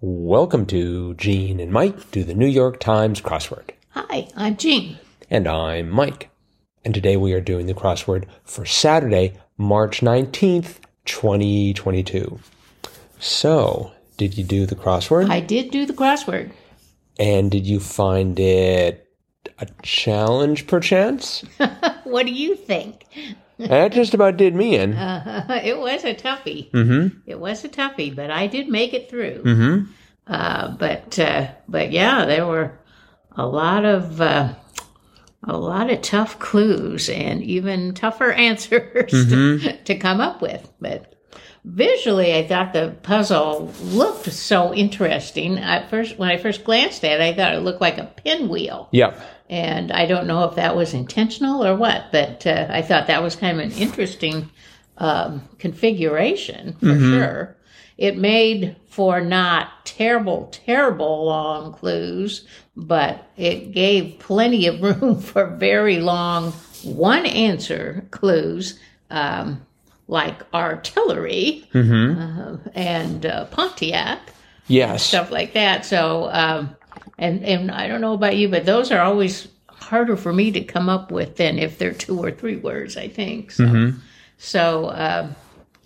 Welcome to Gene and Mike do the New York Times crossword. Hi, I'm Gene. And I'm Mike. And today we are doing the crossword for Saturday, March 19th, 2022. So, did you do the crossword? I did do the crossword. and did you find it a challenge perchance? what do you think? That just about did me in. Uh, it was a toughie. Mm-hmm. It was a toughie, but I did make it through. Mm-hmm. Uh, but uh, but yeah, there were a lot of uh, a lot of tough clues and even tougher answers to, to come up with. But visually, I thought the puzzle looked so interesting. At first, when I first glanced at it, I thought it looked like a pinwheel. Yep. And I don't know if that was intentional or what, but uh, I thought that was kind of an interesting um, configuration for sure. It made for not terrible, terrible long clues, but it gave plenty of room for very long one answer clues, um, like artillery uh, and uh, Pontiac Yes. stuff like that. So, um, and and I don't know about you, but those are always harder for me to come up with than if they're two or three words. I think so. So, um,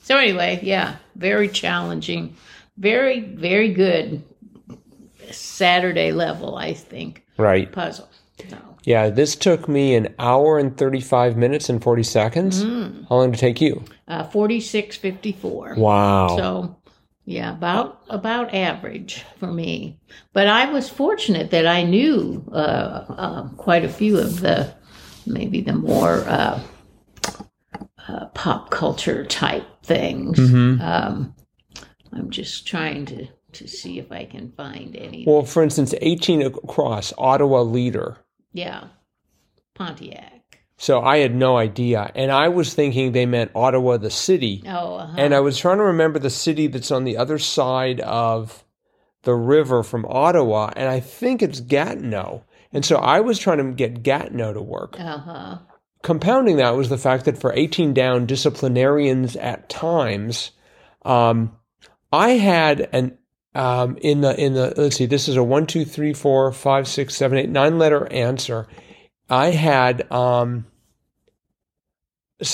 so anyway, yeah, very challenging, very very good Saturday level. I think Right. puzzle. So, Yeah, this took me an hour and 35 minutes and 40 seconds. How long did it take you? uh, forty six fifty four. Wow. So, yeah, about about average for me. But I was fortunate that I knew uh, uh, quite a few of the maybe the more uh, uh, pop culture type things. Um, I'm just trying to to see if I can find any. well, for instance, 18 across, Ottawa leader. Yeah, Pontiac. So I had no idea. And I was thinking they meant Ottawa, the city. Oh, uh-huh. And I was trying to remember the city that's on the other side of the river from Ottawa. And I think it's Gatineau. And so I was trying to get Gatineau to work. uh huh. Compounding that was the fact that for 18 down disciplinarians at times, um, I had an um, in the in the let's see, this is a one, two, three, four, five, six, seven, eight, nine letter answer. I had um,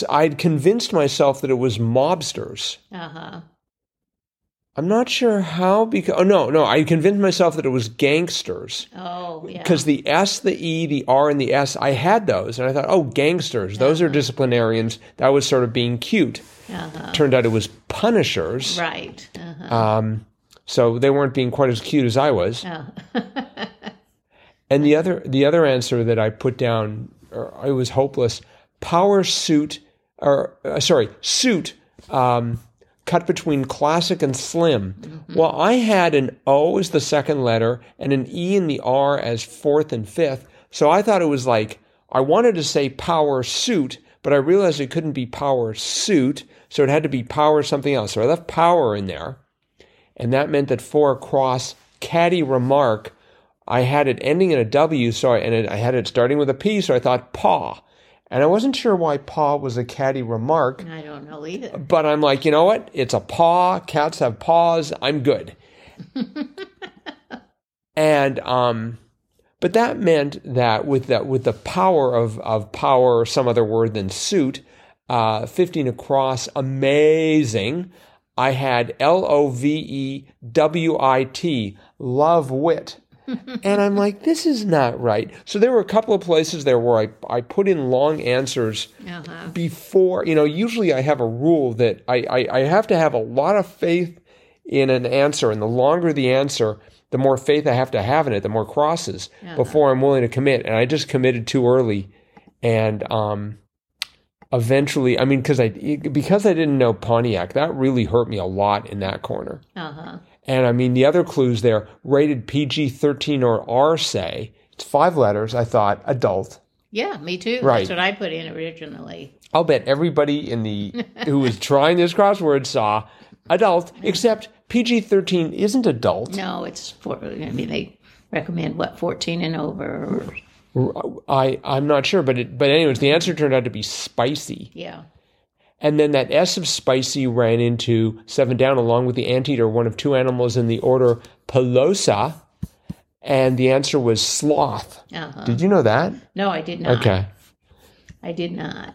I'd convinced myself that it was mobsters. Uh huh. I'm not sure how because oh no no I convinced myself that it was gangsters Oh, yeah. because the S, the E, the R, and the S, I had those, and I thought, oh, gangsters, those are disciplinarians. That was sort of being cute. uh-huh. Turned out it was punishers. right. Uh-huh. Um, so they weren't being quite as cute as I was. Uh-huh. And the other, the other answer that I put down, or it was hopeless. Power suit, or uh, sorry, suit. Um, cut between classic and slim. Well, I had an O as the second letter and an E and the R as fourth and fifth. So I thought it was like, I wanted to say power suit, but I realized it couldn't be power suit. So it had to be power something else. So I left power in there. And that meant that for across catty remark, I had it ending in a W. So I, and it, I had it starting with a P. So I thought paw. And I wasn't sure why paw was a catty remark. I don't know either. But I'm like, you know what? It's a paw. Cats have paws. I'm good. and um, but that meant that with that with the power of of power or some other word than suit, uh, 15 across, amazing. I had L O V E W I T, love wit. and I'm like, this is not right. So there were a couple of places there where I, I put in long answers Uh-huh. before you know usually i have a rule that I, I i have to have a lot of faith in an answer and the longer the answer the more faith i have to have in it the more crosses before i'm willing to commit and i just committed too early and um eventually i mean because i because i didn't know pontiac that really hurt me a lot in that corner Uh-huh. and i mean the other clues there rated pg-13 or r say it's five letters i thought adult Yeah, me too. Right. That's what I put in originally. I'll bet everybody in the who was trying this crossword saw adult, except PG thirteen isn't adult. No, it's for. I mean, they recommend what fourteen and over. I I'm not sure, but it, but anyways, the answer turned out to be spicy. yeah. And then that S of spicy ran into seven down along with the anteater, one of two animals in the order Pilosa. And the answer was sloth. Uh-huh. Did you know that? No, I did not. Okay. I did not.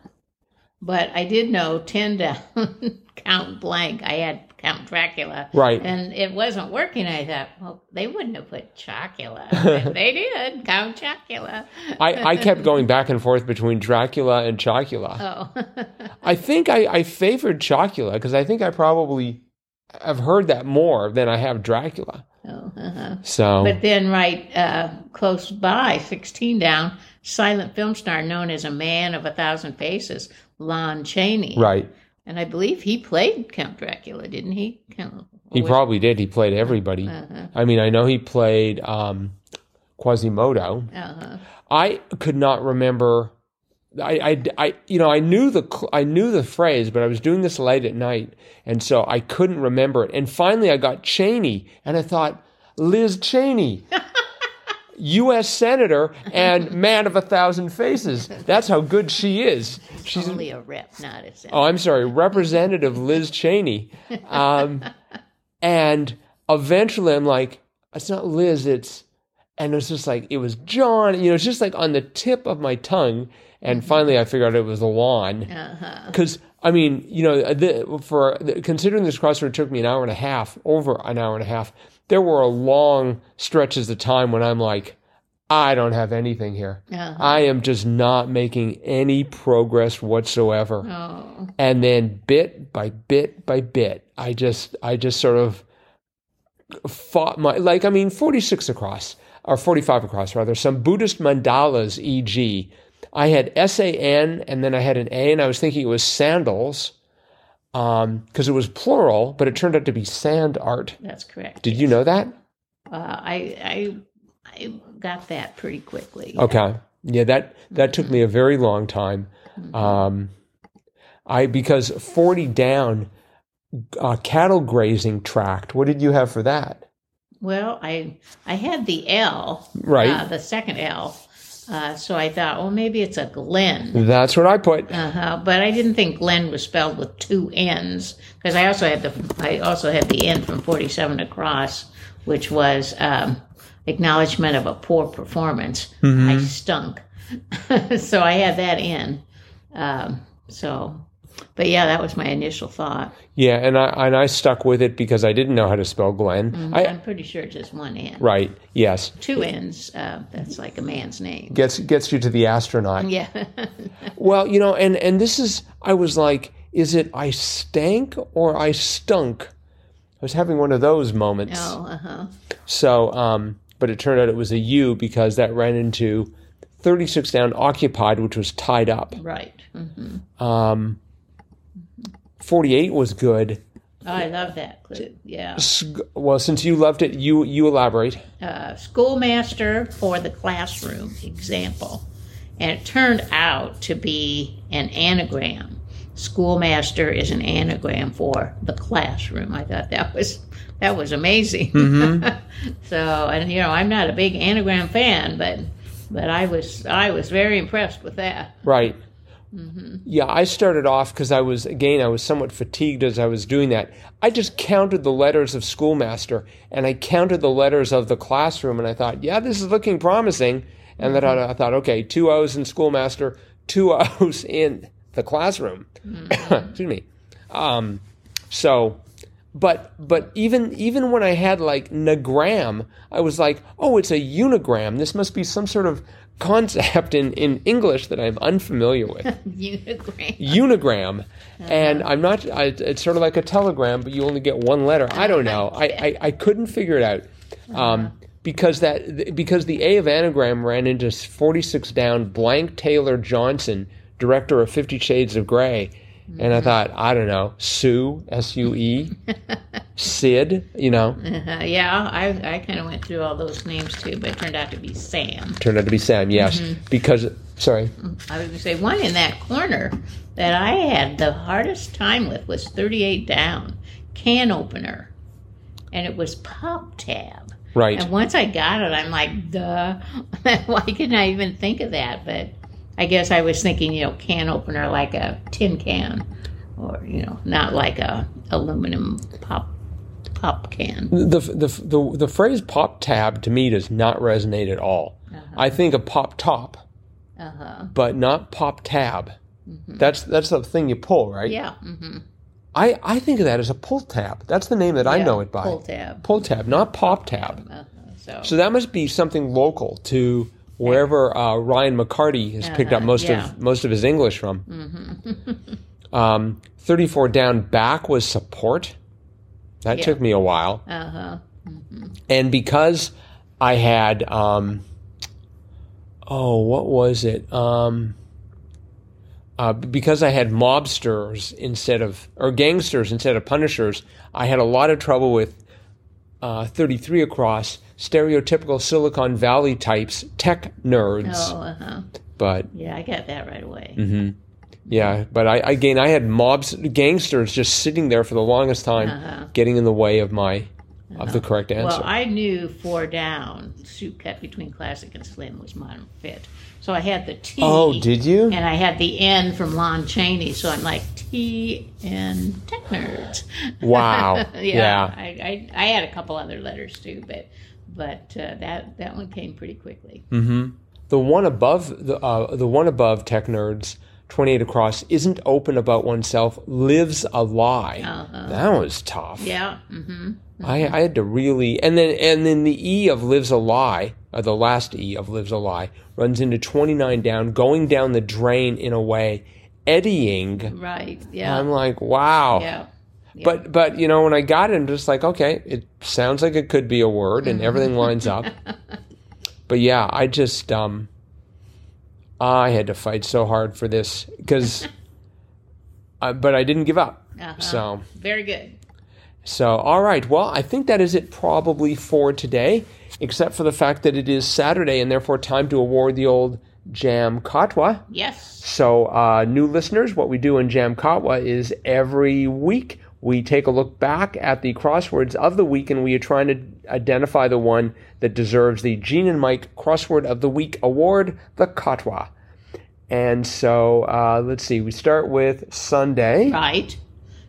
But I did know 10 down, Count Blank. I had Count Dracula. Right. And it wasn't working. I thought, well, they wouldn't have put Chocula. They did, Count Chocula. I, I kept going back and forth between Dracula and Chocula. Oh, I think I, I favored Chocula because I think I probably have heard that more than I have Dracula. oh uh-huh. So But then, right uh, close by, 16 down, silent film star known as a man of a thousand faces, Lon Chaney. right, And I believe he played Count Dracula, didn't he? Count, he probably did. He played everybody. Uh-huh. I mean, I know he played um, Quasimodo. Uh-huh. I could not remember. I, I, I, you know, I knew the I knew the phrase, but I was doing this late at night, and so I couldn't remember it. And finally, I got Cheney, and I thought, Liz Cheney, U.S. senator and man of a thousand faces. That's how good she is. She's Only a rep, not a senator. oh, I'm sorry, Representative Liz Cheney. Um, and eventually I'm like, it's not Liz, it's, and it was just like, it was John, you know, it's just like on the tip of my tongue. And finally I figured out it was Lon. Uh-huh. Because, I mean, you know, the, for considering this crossword took me an hour and a half, over an hour and a half, there were long stretches of time when I'm like, I don't have anything here. Uh-huh. I am just not making any progress whatsoever Oh, and then bit by bit by bit i just i just sort of fought my like i mean 46 across or 45 across rather some buddhist mandalas eg i had san and then i had an a and i was thinking it was sandals um because it was plural but it turned out to be sand art that's correct. did you know that Uh, I, I, I got that pretty quickly. Okay. Yeah, that that took me a very long time. Um, I because forty down, uh, cattle grazing tract. What did you have for that? Well, I, I had the L, Right. uh, the second L. Uh, so I thought, well, maybe it's a Glen. That's what I put. Uh-huh. But I didn't think Glen was spelled with two N's because I also had the I also had the N from forty seven across, which was um, acknowledgement of a poor performance. I stunk, so I had that in. Um, so, but yeah, that was my initial thought. Yeah, and I and I stuck with it because I didn't know how to spell Glenn. I I'm pretty sure it's just one N. right. Yes, Two N's. Uh, that's like a man's name. gets gets you to the astronaut. Yeah. Well, you know, and and this is I was like, is it I stank or I stunk? I was having one of those moments. oh, uh huh. So, um, but it turned out it was a U because that ran into 36 down occupied, which was tied up. Right. hmm Um, 48 was good. Oh, I love that clue. Yeah. Well, since you loved it, you you elaborate. uh, schoolmaster for the classroom example. And it turned out to be an anagram. Schoolmaster is an anagram for the classroom. I thought that was that was amazing. so, and you know, I'm not a big anagram fan, but but I was I was very impressed with that. Right. Mm-hmm. Yeah, I started off because I was, again, I was somewhat fatigued as I was doing that. I just counted the letters of schoolmaster and I counted the letters of the classroom and I thought, yeah, this is looking promising. And then mm-hmm. I, I thought, okay, two O's in schoolmaster, two O's in the classroom. Mm-hmm. Excuse me. Um, so, but but even even when I had like nagram, I was like, oh, it's a unigram. This must be some sort of concept in, in English that I'm unfamiliar with. Unigram. Unigram, and I'm not. I, it's sort of like a telegram, but you only get one letter. I don't know. I, I, I couldn't figure it out um, because that because the A of anagram ran into 46 down blank Taylor Johnson, director of Fifty Shades of Grey. And I thought, I don't know, Sue, S U E, Sid, you know, Uh, yeah, I, I kind of went through all those names too, but it turned out to be Sam. turned out to be Sam, yes. Because, sorry, I was going to say one in that corner that I had the hardest time with was 38 down can opener, and it was pop tab. right. And once I got it, I'm like, duh. Why couldn't I even think of that? But I guess I was thinking, you know, can opener like a tin can. or you know, not like a aluminum pop pop can. The, the, the, the phrase pop tab to me does not resonate at all. I think of pop top, Uh huh. but not pop tab. That's that's the thing you pull, right? Yeah. Mm-hmm. I, I think of that as a pull tab. That's the name that I know it by. Pull tab. Pull tab, not pop tab. Uh-huh. So, So that must be something local to wherever uh, Ryan McCarty has picked up Uh-huh, most yeah. of most of his English from. um, Thirty-four down back was support. That Yeah. took me a while, uh huh. and because I had, um, oh, what was it? Um, uh, because I had mobsters instead of or gangsters instead of punishers, I had a lot of trouble with uh, 33 across stereotypical Silicon Valley types, tech nerds. Oh, uh huh. But Yeah, I got that right away. Mm-hmm. yeah, but I again I had mobs gangsters just sitting there for the longest time, Uh-huh. getting in the way of my of the correct answer. Well, I knew four down, suit cut between classic and slim was modern fit. So I had the T. oh, did you? And I had the N from Lon Chaney, so I'm like T and tech nerds. Wow. yeah, yeah. I, I I had a couple other letters too, but but uh, that that one came pretty quickly. Mm. The one above the uh, the one above tech nerds. 28 across isn't open about oneself lives a lie Uh-huh. that was tough Yeah. Mm-hmm. I, I had to really and then and then the E of lives a lie, or the last E of lives a lie, runs into twenty nine down, going down the drain in a way, eddying. Right. Yeah. I'm like, wow. yeah. But but you know when I got it, I'm just like, okay, it sounds like it could be a word, and everything lines up. But yeah, I just um, I had to fight so hard for this because, uh, but I didn't give up. Uh-huh. So. Very good. So, all right. Well, I think that is it probably for today, except for the fact that it is Saturday and therefore time to award the old Jam Katwa. Yes. So, uh, new listeners, what we do in Jam Katwa is every week we take a look back at the crosswords of the week and we are trying to identify the one that deserves the Gene and Mike Crossword of the Week award, the Katwa. And so, uh, let's see, we start with Sunday. Right.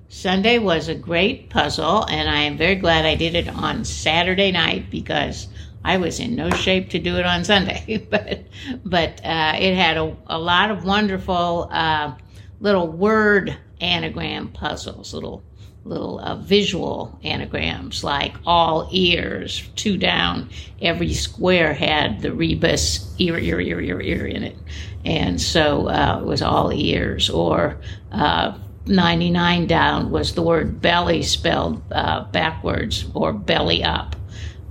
Sunday was a great puzzle, and I am very glad I did it on Saturday night because I was in no shape to do it on Sunday. but but uh, it had a, a lot of wonderful uh, little word anagram puzzles, little little uh, visual anagrams like all ears, two down. Every square had the rebus ear, ear, ear, ear, ear in it. And so uh, it was all ears. Or uh, 99 down was the word belly spelled uh, backwards or belly up.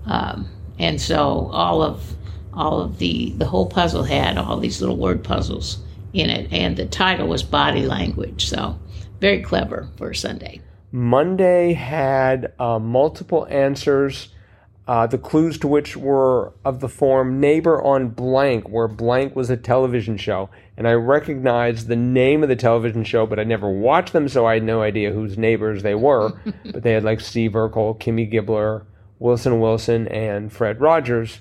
Um, and so all of all of the the whole puzzle had all these little word puzzles in it, and the title was body language. So very clever for Sunday. Monday had uh, multiple answers, uh, the clues to which were of the form neighbor on blank, where blank was a television show. And I recognized the name of the television show, but I never watched them, so I had no idea whose neighbors they were. but they had like Steve Urkel, Kimmy Gibbler, Wilson Wilson, and Fred Rogers.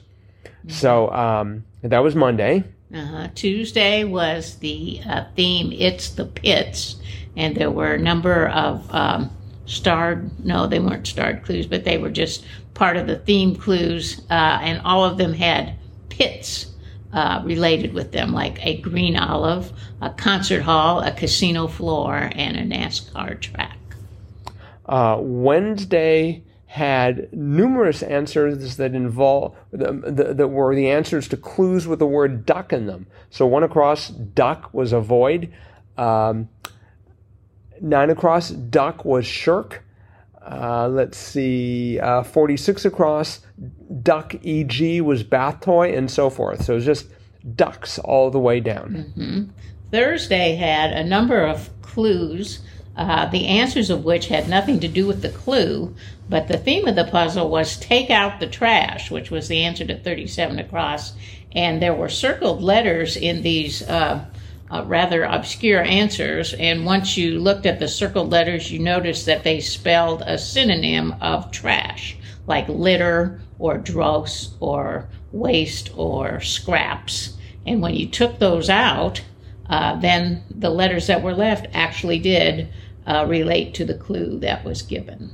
So um, that was Monday. Uh-huh. Tuesday was the uh, theme. It's the pits, and there were a number of um, starred. No, they weren't starred clues, but they were just part of the theme clues, uh, and all of them had pits uh, related with them, like a green olive, a concert hall, a casino floor, and a NASCAR track. Uh, Wednesday had numerous answers that involve that, were the answers to clues with the word duck in them. So one across duck was avoid. Um, nine across duck was shirk. Uh, let's see, uh, 46 across duck EG was bath toy and so forth. So it's just ducks all the way down. Thursday had a number of clues, uh, the answers of which had nothing to do with the clue, but the theme of the puzzle was take out the trash, which was the answer to 37 across. And there were circled letters in these uh, uh, rather obscure answers. And once you looked at the circled letters, you noticed that they spelled a synonym of trash, like litter or dross or waste or scraps. And when you took those out, uh, then the letters that were left actually did uh, relate to the clue that was given.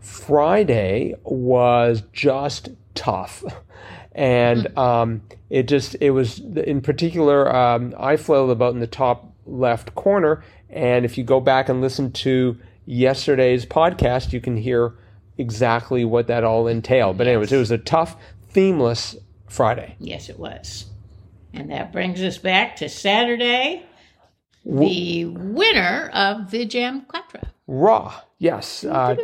Friday was just tough. And um, it just, it was in particular, um, I flailed about in the top left corner. And if you go back and listen to yesterday's podcast, you can hear exactly what that all entailed. But, anyways, it was a tough, themeless Friday. Yes, it was. And that brings us back to Saturday, the winner of the Jam Katwa. Raw, yes. Uh,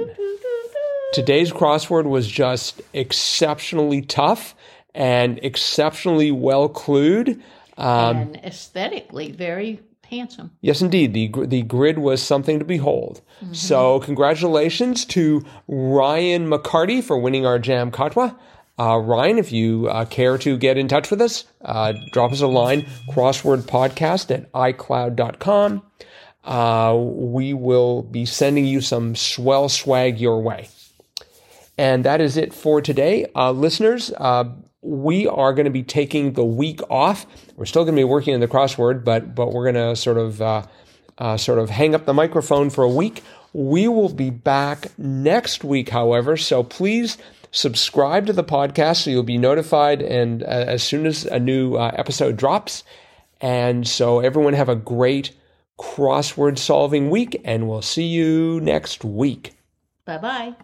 today's crossword was just exceptionally tough and exceptionally well clued. Um, and aesthetically very handsome. Yes, indeed. The, the grid was something to behold. So, congratulations to Ryan McCarty for winning our Jam Katwa. Uh, Ryan, if you uh, care to get in touch with us, uh, drop us a line, crosswordpodcast at iCloud.com. Uh, we will be sending you some swell swag your way. And that is it for today. Uh, listeners, uh, we are going to be taking the week off. We're still going to be working on the crossword, but but we're going to sort of uh, uh, sort of hang up the microphone for a week. We will be back next week, however. So please subscribe to the podcast so you'll be notified and uh, as soon as a new uh, episode drops. And so everyone have a great crossword solving week, and we'll see you next week. Bye bye.